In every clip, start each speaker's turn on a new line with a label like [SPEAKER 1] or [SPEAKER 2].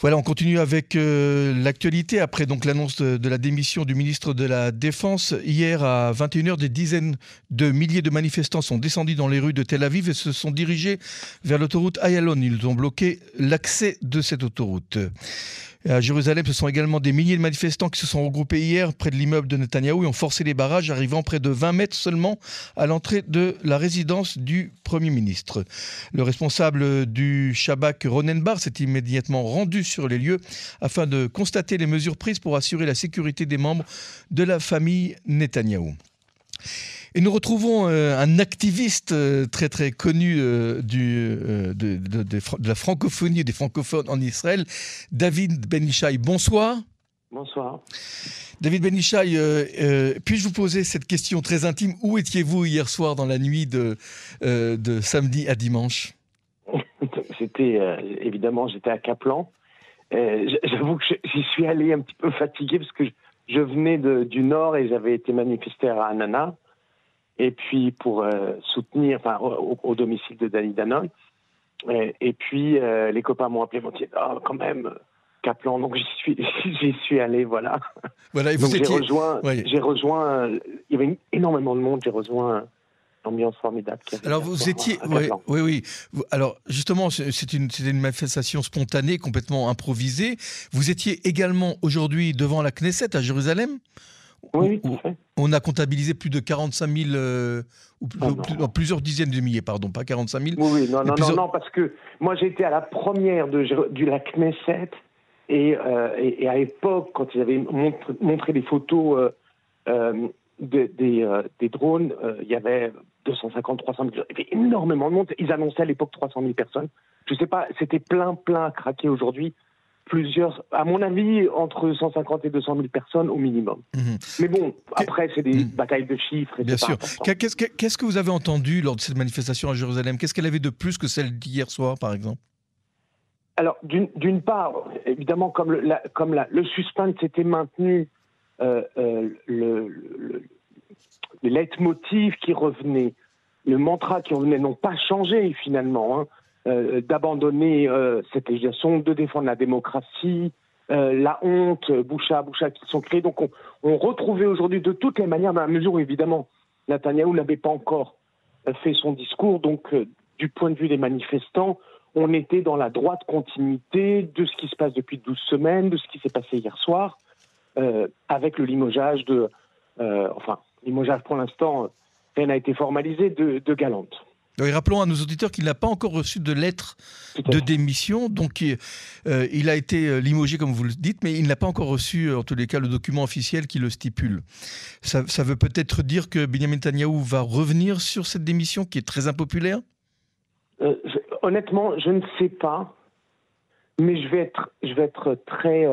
[SPEAKER 1] Voilà, on continue avec euh, l'actualité. Après donc l'annonce de, la démission du ministre de la Défense, hier à 21h, des dizaines de milliers de manifestants sont descendus dans les rues de Tel Aviv et se sont dirigés vers l'autoroute Ayalon. Ils ont bloqué l'accès de cette autoroute. À Jérusalem, ce sont également des milliers de manifestants qui se sont regroupés hier près de l'immeuble de Netanyahou et ont forcé les barrages, arrivant près de 20 mètres seulement à l'entrée de la résidence du Premier ministre. Le responsable du Shabak, Ronenbar, s'est immédiatement rendu sur les lieux afin de constater les mesures prises pour assurer la sécurité des membres de la famille Netanyahou. Et nous retrouvons euh, un activiste euh, très très connu euh, du, de, la francophonie des francophones en Israël, David Benishai. Bonsoir.
[SPEAKER 2] Bonsoir.
[SPEAKER 1] David Benishai, puis-je vous poser cette question très intime? Où étiez-vous hier soir dans la nuit de, de samedi à dimanche?
[SPEAKER 2] C'était évidemment, j'étais à Kaplan. J'avoue que j'y suis allé un petit peu fatigué parce que je, venais du nord et j'avais été manifester à Anana et puis pour euh, soutenir, enfin, au, domicile de Danny Danon. Et, puis euh, les copains m'ont appelé, m'ont dit, oh, quand même, Kaplan. Donc j'y suis, j'y suis allé, voilà.
[SPEAKER 1] Voilà,
[SPEAKER 2] et vous étiez... j'ai rejoint, j'ai rejoint, il y avait énormément de monde, j'ai rejoint l'ambiance formidable.
[SPEAKER 1] Alors vous étiez, oui, oui, oui. Alors justement, c'est une, une manifestation spontanée, complètement improvisée. Vous étiez également aujourd'hui devant la Knesset à Jérusalem
[SPEAKER 2] oui,
[SPEAKER 1] On a comptabilisé plus de 45 000, euh, ou ah plusieurs dizaines de milliers, pardon, pas 45 000.
[SPEAKER 2] Oui, non, non, non, parce que moi j'étais à la première de, la Knesset et, euh, et, à l'époque, quand ils avaient montré, les photos euh, des, des, drones, il y avait 250, 300 000, il y avait énormément de monde. Ils annonçaient à l'époque 300 000 personnes. Je ne sais pas, c'était plein, plein à craquer aujourd'hui plusieurs, à mon avis, entre 150 et 200 000 personnes au minimum. Mhm. Mais bon, après, c'est des mhm. batailles de chiffres.
[SPEAKER 1] Bien sûr. Qu'est-ce que vous avez entendu lors de cette manifestation à Jérusalem? Qu'est-ce qu'elle avait de plus que celle d'hier soir, par exemple?
[SPEAKER 2] Alors, d'une part, évidemment, comme le, comme le suspense s'était maintenu, euh, euh, qui revenaient, le mantra qui revenait n'ont pas changé finalement. Hein. Euh, d'abandonner euh, cette législation, de défendre la démocratie, euh, la honte, Boucha, Boucha qui sont créés. Donc on, on retrouvait aujourd'hui de toutes les manières, dans la mesure où évidemment Netanyahou n'avait pas encore fait son discours, donc du point de vue des manifestants, on était dans la droite continuité de ce qui se passe depuis 12 semaines, de ce qui s'est passé hier soir, avec le limogeage de, enfin, limogeage pour l'instant, rien n'a été formalisé, de, de Galante.
[SPEAKER 1] Rappelons à nos auditeurs qu'il n'a pas encore reçu de lettre de démission, donc euh, il a été euh, limogé comme vous le dites, mais il n'a pas encore reçu, en tous les cas, le document officiel qui le stipule. Ça, veut peut-être dire que Benjamin Netanyahu va revenir sur cette démission qui est très impopulaire?
[SPEAKER 2] Euh, Honnêtement, je ne sais pas, mais je vais être, je vais être très...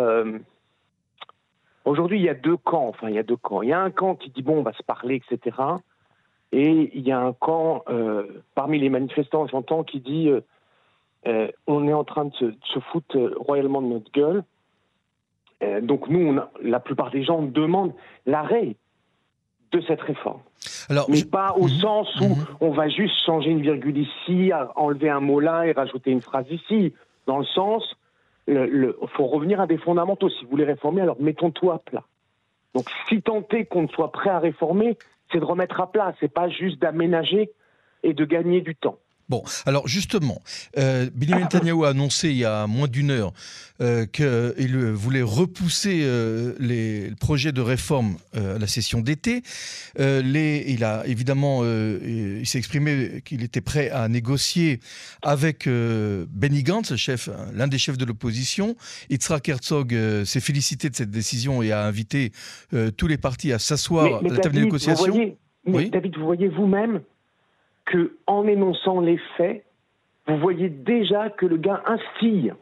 [SPEAKER 2] Aujourd'hui, il y a deux camps. Enfin, il y a deux camps. Il y a un camp qui dit bon, on va se parler, etc. Et il y a un camp euh, parmi les manifestants, j'entends, qui dit euh, euh, on est en train de se, foutre royalement de notre gueule. donc nous, on la plupart des gens demandent l'arrêt de cette réforme. Alors, mais pas au mhm. sens où mhm. on va juste changer une virgule ici, enlever un mot là et rajouter une phrase ici. Dans le sens, il faut revenir à des fondamentaux. Si vous voulez réformer, alors mettons-toi à plat. Donc si tant est qu'on soit prêt à réformer, c'est de remettre à plat, c'est pas juste d'aménager et de gagner du temps.
[SPEAKER 1] Bon, alors justement, euh, Benjamin Netanyahu a annoncé il y a moins d'une heure euh, qu'il voulait repousser euh, les projets de réforme euh, à la session d'été. il a évidemment, il s'est exprimé qu'il était prêt à négocier avec Benny Gantz, chef, l'un des chefs de l'opposition. Yitzhak Herzog s'est félicité de cette décision et a invité tous les partis à s'asseoir à la table de négociation.
[SPEAKER 2] mais David, vous voyez vous-même que en énonçant les faits, vous voyez déjà que le gars instille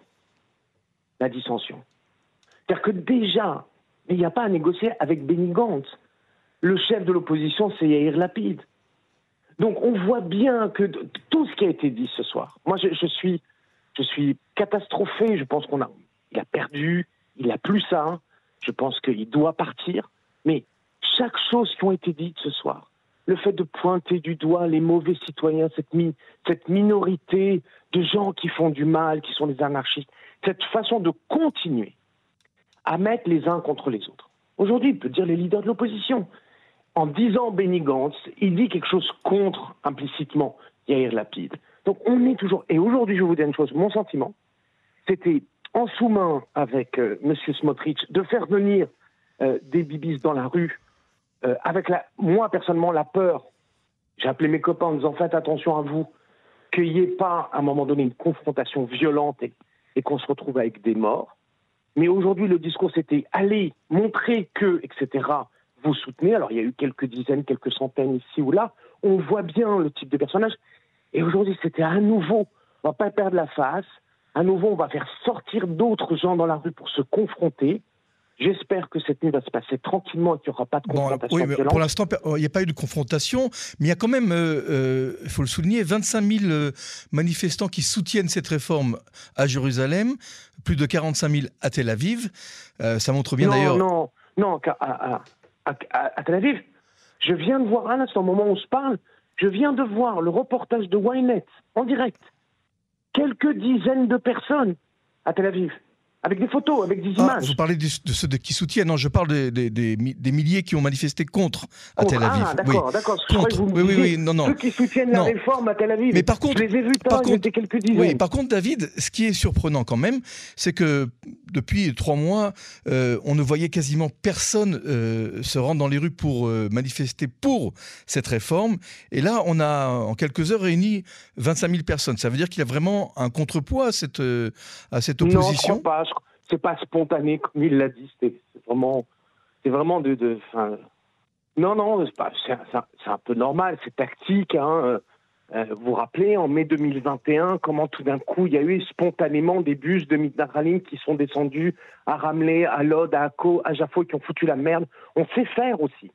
[SPEAKER 2] la dissension. C'est-à-dire que déjà, il n'y a pas à négocier avec Benny Gantz. Le chef de l'opposition, c'est Yair Lapide. Donc on voit bien que tout ce qui a été dit ce soir, moi je, suis, je suis catastrophé, je pense qu'on a, il a perdu, il a plus ça, je pense qu'il doit partir, mais chaque chose qui a été dite ce soir, le fait de pointer du doigt les mauvais citoyens, cette, minorité de gens qui font du mal, qui sont des anarchistes, cette façon de continuer à mettre les uns contre les autres. Aujourd'hui, il peut dire les leaders de l'opposition. En disant Benny Gantz, il dit quelque chose contre implicitement Yair Lapide. Donc on est toujours. Et aujourd'hui, je vous dire une chose mon sentiment, c'était en sous-main avec euh, M. Smotrich de faire venir euh, des bibis dans la rue, euh, avec la, moi personnellement la peur. J'ai appelé mes copains en disant faites attention à vous, qu'il n'y ait pas à un moment donné une confrontation violente et, et qu'on se retrouve avec des morts. Mais aujourd'hui, le discours, c'était allez, montrer que, etc., vous soutenez. Alors, il y a eu quelques dizaines, quelques centaines ici ou là. On voit bien le type de personnage. Et aujourd'hui, c'était à nouveau, on va pas perdre la face. À nouveau, on va faire sortir d'autres gens dans la rue pour se confronter. J'espère que cette nuit va se passer tranquillement et qu'il n'y aura pas de confrontation.
[SPEAKER 1] oui, pour l'instant, il n'y a pas eu de confrontation, mais il y a quand même, il euh, euh, faut le souligner, 25 000 euh, manifestants qui soutiennent cette réforme à Jérusalem, plus de 45 000 à Tel Aviv. ça montre bien d'ailleurs.
[SPEAKER 2] Non, non, à, à, Tel Aviv. Je viens de voir, à l'instant, au moment où on se parle, je viens de voir le reportage de Ynet en direct. Quelques dizaines de personnes à Tel Aviv avec des photos, avec des ah, images.
[SPEAKER 1] vous parlez de, ceux qui soutiennent, non, je parle des, des, milliers qui ont manifesté contre à Tel Aviv.
[SPEAKER 2] Ah, d'accord, d'accord. oui, oui, oui, non, non. Ceux qui soutiennent la réforme à Tel Aviv.
[SPEAKER 1] Mais par contre,
[SPEAKER 2] je les ai vus par contre, quelques dizaines.
[SPEAKER 1] Oui, par contre, David, ce qui est surprenant quand même, c'est que depuis trois mois, euh, on ne voyait quasiment personne euh, se rendre dans les rues pour euh, manifester pour cette réforme. Et là, on a en quelques heures réuni 25 000 personnes. Ça veut dire qu'il y a vraiment un contrepoids à cette, à cette opposition?
[SPEAKER 2] Non, pas c'est pas spontané comme il l'a dit. C'est vraiment, c'est vraiment de, de non, non, c'est un, peu normal, c'est tactique. Hein. Euh, vous vous rappelez, en mai 2021, comment tout d'un coup, il y a eu spontanément des bus de Midnaralim qui sont descendus à Ramleh, à Lod, à Akko, à Jaffo, qui ont foutu la merde. On sait faire aussi.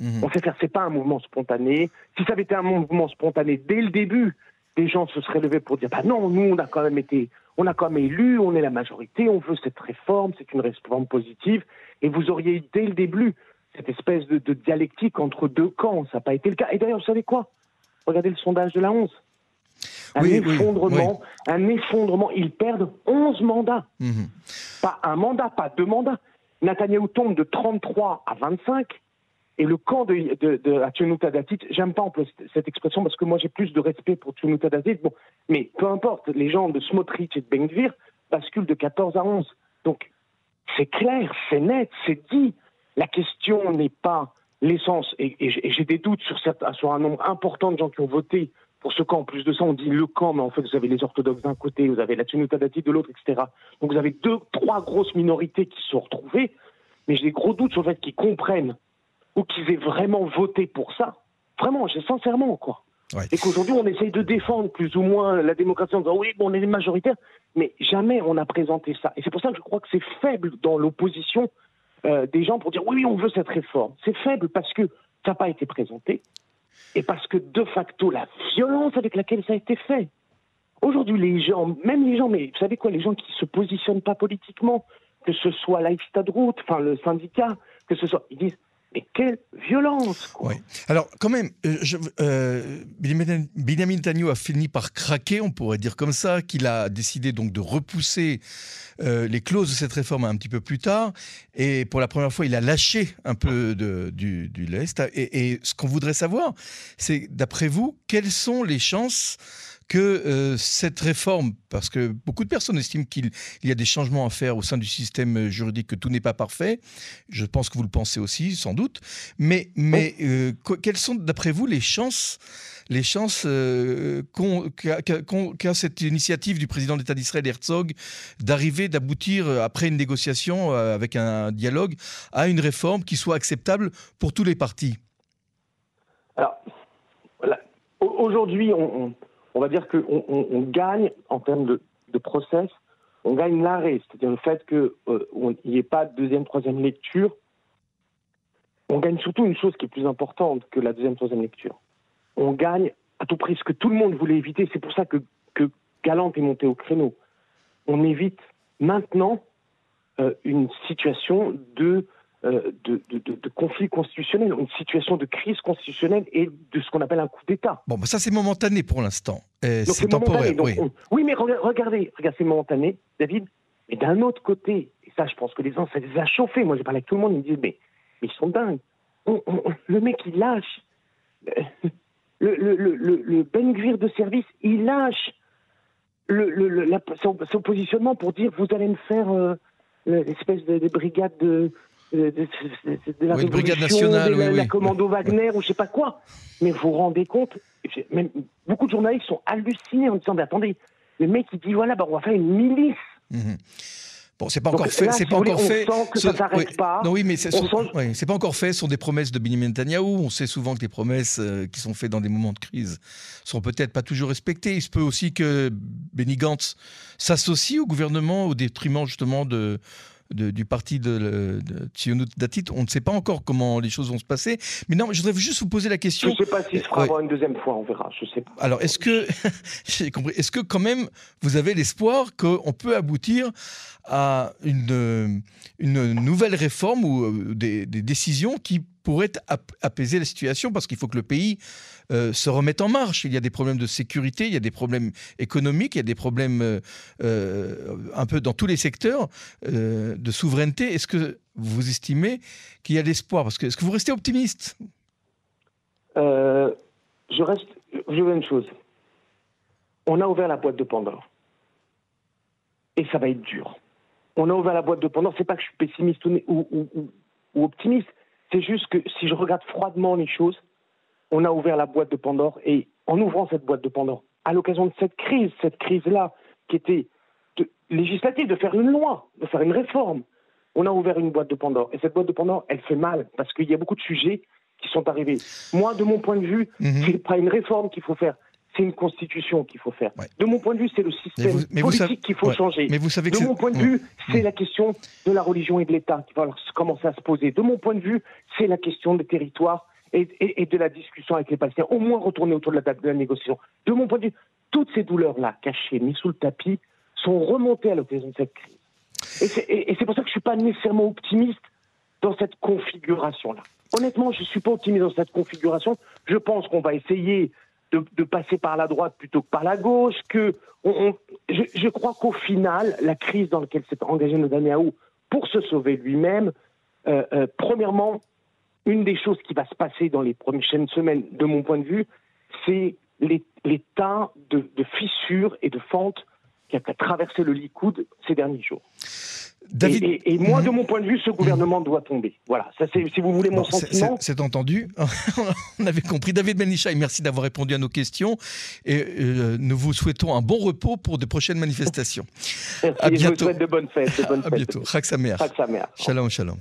[SPEAKER 2] Mhm. On sait faire, c'est pas un mouvement spontané. Si ça avait été un mouvement spontané dès le début, des gens se seraient levés pour dire bah non, nous on a quand même été on a comme élu, on est la majorité, on veut cette réforme, c'est une réforme positive, et vous auriez eu dès le début cette espèce de, dialectique entre deux camps, ça n'a pas été le cas. Et d'ailleurs, vous savez quoi? Regardez le sondage de la 11. Un effondrement, un effondrement. Ils perdent 11 mandats. Mhm. Pas un mandat, pas deux mandats. Netanyahu tombe de 33 à 25. Et le camp de, de, de Datit, j'aime pas employer cette expression parce que moi j'ai plus de respect pour Tchenuta Datit, bon, mais peu importe, les gens de Smotrich et de Bengvir basculent de 14 à 11. Donc c'est clair, c'est net, c'est dit. La question n'est pas l'essence, et, j'ai des doutes sur, sur un nombre important de gens qui ont voté pour ce camp. En plus de ça, on dit le camp, mais en fait, vous avez les orthodoxes d'un côté, vous avez la Tchenuta Datit de l'autre, etc. Donc vous avez deux, trois grosses minorités qui se sont retrouvées, mais j'ai des gros doutes sur le fait qu'ils comprennent ou qu'ils aient vraiment voté pour ça. Vraiment, sincèrement, quoi. Et qu'aujourd'hui, on essaye de défendre plus ou moins la démocratie en disant oui, bon, on est majoritaire, mais jamais on a présenté ça. Et c'est pour ça que je crois que c'est faible dans l'opposition euh, des gens pour dire oui, on veut cette réforme. C'est faible parce que ça n'a pas été présenté et parce que de facto, la violence avec laquelle ça a été fait. Aujourd'hui, les gens, même les gens, mais vous savez quoi, les gens qui ne se positionnent pas politiquement, que ce soit Lifestyle Route, enfin le syndicat, que ce soit, ils disent mais quelle violence.
[SPEAKER 1] Alors, quand même, euh, euh, Benjamin Netanyahu a fini par craquer, on pourrait dire comme ça, qu'il a décidé donc de repousser euh, les clauses de cette réforme un petit peu plus tard. Et pour la première fois, il a lâché un peu du, lest. Et ce qu'on voudrait savoir, c'est, d'après vous, quelles sont les chances que euh, cette réforme, parce que beaucoup de personnes estiment qu'il y a des changements à faire au sein du système juridique, que tout n'est pas parfait. Je pense que vous le pensez aussi, sans doute. Mais, mais euh, quelles sont, d'après vous, les chances, les chances euh, qu'a cette initiative du président de l'État d'Israël, Herzog, d'arriver, d'aboutir, après une négociation, avec un dialogue, à une réforme qui soit acceptable pour tous les partis?
[SPEAKER 2] Alors, aujourd'hui, on on va dire qu'on on, gagne en termes de, process, on gagne l'arrêt, c'est-à-dire le fait qu'il euh, n'y ait pas de deuxième, troisième lecture. On gagne surtout une chose qui est plus importante que la deuxième, troisième lecture. On gagne à tout prix ce que tout le monde voulait éviter. C'est pour ça que, que Galante est monté au créneau. On évite maintenant euh, une situation de euh, de, de, conflit constitutionnel, une situation de crise constitutionnelle et de ce qu'on appelle un coup d'État.
[SPEAKER 1] Bon, bah, ça c'est momentané pour l'instant. C'est temporaire.
[SPEAKER 2] oui. oui, mais regardez, regardez c'est momentané, David. Mais d'un autre côté, et ça je pense que les gens, ça les a chauffés. Moi j'ai parlé avec tout le monde, ils me disent, mais, mais ils sont dingues. le mec il lâche. Le, le, le, le Ben de service, il lâche son, positionnement pour dire vous allez me faire euh, l'espèce de, brigade de, de, la
[SPEAKER 1] brigade nationale,
[SPEAKER 2] la, commando Wagner ou je sais pas quoi. Mais vous vous rendez compte, même, beaucoup de journalistes sont hallucinés en disant mais attendez, le mec il dit voilà, bah, on va faire une milice. Mhm.
[SPEAKER 1] Bon, c'est pas encore fait. C'est pas encore fait.
[SPEAKER 2] que ça s'arrête pas.
[SPEAKER 1] Non, oui, mais c'est pas encore fait. Ce sont des promesses de Benjamin Netanyahu. On sait souvent que les promesses euh, qui sont faites dans des moments de crise sont peut-être pas toujours respectées. Il se peut aussi que Benny Gantz s'associe au gouvernement au détriment justement de du parti de, de Datit. On ne sait pas encore comment les choses vont se passer. Mais non, je voudrais juste vous poser la question.
[SPEAKER 2] Je ne sais pas s'il se fera une deuxième fois, on verra. Je sais pas.
[SPEAKER 1] Alors, est-ce que, j'ai compris, est-ce que quand même vous avez l'espoir qu'on peut aboutir à une, une nouvelle réforme ou euh, des, décisions qui pourrait apaiser la situation parce qu'il faut que le pays euh, se remette en marche. Il y a des problèmes de sécurité, il y a des problèmes économiques, il y a des problèmes euh, un peu dans tous les secteurs de souveraineté. Est-ce que vous estimez qu'il y a l'espoir? Parce que est-ce que vous restez optimiste?
[SPEAKER 2] Je reste. Je veux une chose. On a ouvert la boîte de Pandore et ça va être dur. On a ouvert la boîte de Pandore. C'est pas que je suis pessimiste ou optimiste c'est juste que si je regarde froidement les choses, on a ouvert la boîte de Pandore et en ouvrant cette boîte de Pandore, à l'occasion de cette crise, cette crise-là, qui était législative, de faire une loi, de faire une réforme, on a ouvert une boîte de Pandore. Et cette boîte de Pandore, elle fait mal parce qu'il y a beaucoup de sujets qui sont arrivés. Moi, de mon point de vue, ce mhm. c'est pas une réforme qu'il faut faire, c'est une constitution qu'il faut faire. De mon point de vue, c'est le système politique qu'il faut changer.
[SPEAKER 1] Mais vous savez
[SPEAKER 2] de mon point de vue, c'est mm. la question de la religion et de l'État qui va commencer à se poser. De mon point de vue, c'est la question des territoires et, de la discussion avec les Palestiniens. Au moins retourner autour de la table de la négociation. De mon point de vue, toutes ces douleurs-là, cachées, mises sous le tapis, sont remontées à l'occasion de cette crise. Et c'est pour ça que je ne suis pas nécessairement optimiste dans cette configuration-là. Honnêtement, je ne suis pas optimiste dans cette configuration. Je pense qu'on va essayer de, passer par la droite plutôt que par la gauche, que je, crois qu'au final, la crise dans laquelle s'est engagé Netanyahu pour se sauver lui-même, euh, euh, premièrement, une des choses qui va se passer dans les prochaines semaines, de mon point de vue, c'est l'état de, de fissures et de fentes qui a traversé le Likoud ces derniers jours. Et, moi, de mhm. mon point de vue, ce gouvernement doit tomber. Voilà, ça c'est, si vous voulez mon sentiment.
[SPEAKER 1] C'est entendu. On avait compris. David Benichai, merci d'avoir répondu à nos questions. Et euh, nous vous souhaitons un bon repos pour de prochaines manifestations.
[SPEAKER 2] Merci, à bientôt. Je vous souhaite de bonnes fêtes. De bonnes
[SPEAKER 1] à bientôt. Chak Samer.
[SPEAKER 2] Shalom,
[SPEAKER 1] shalom.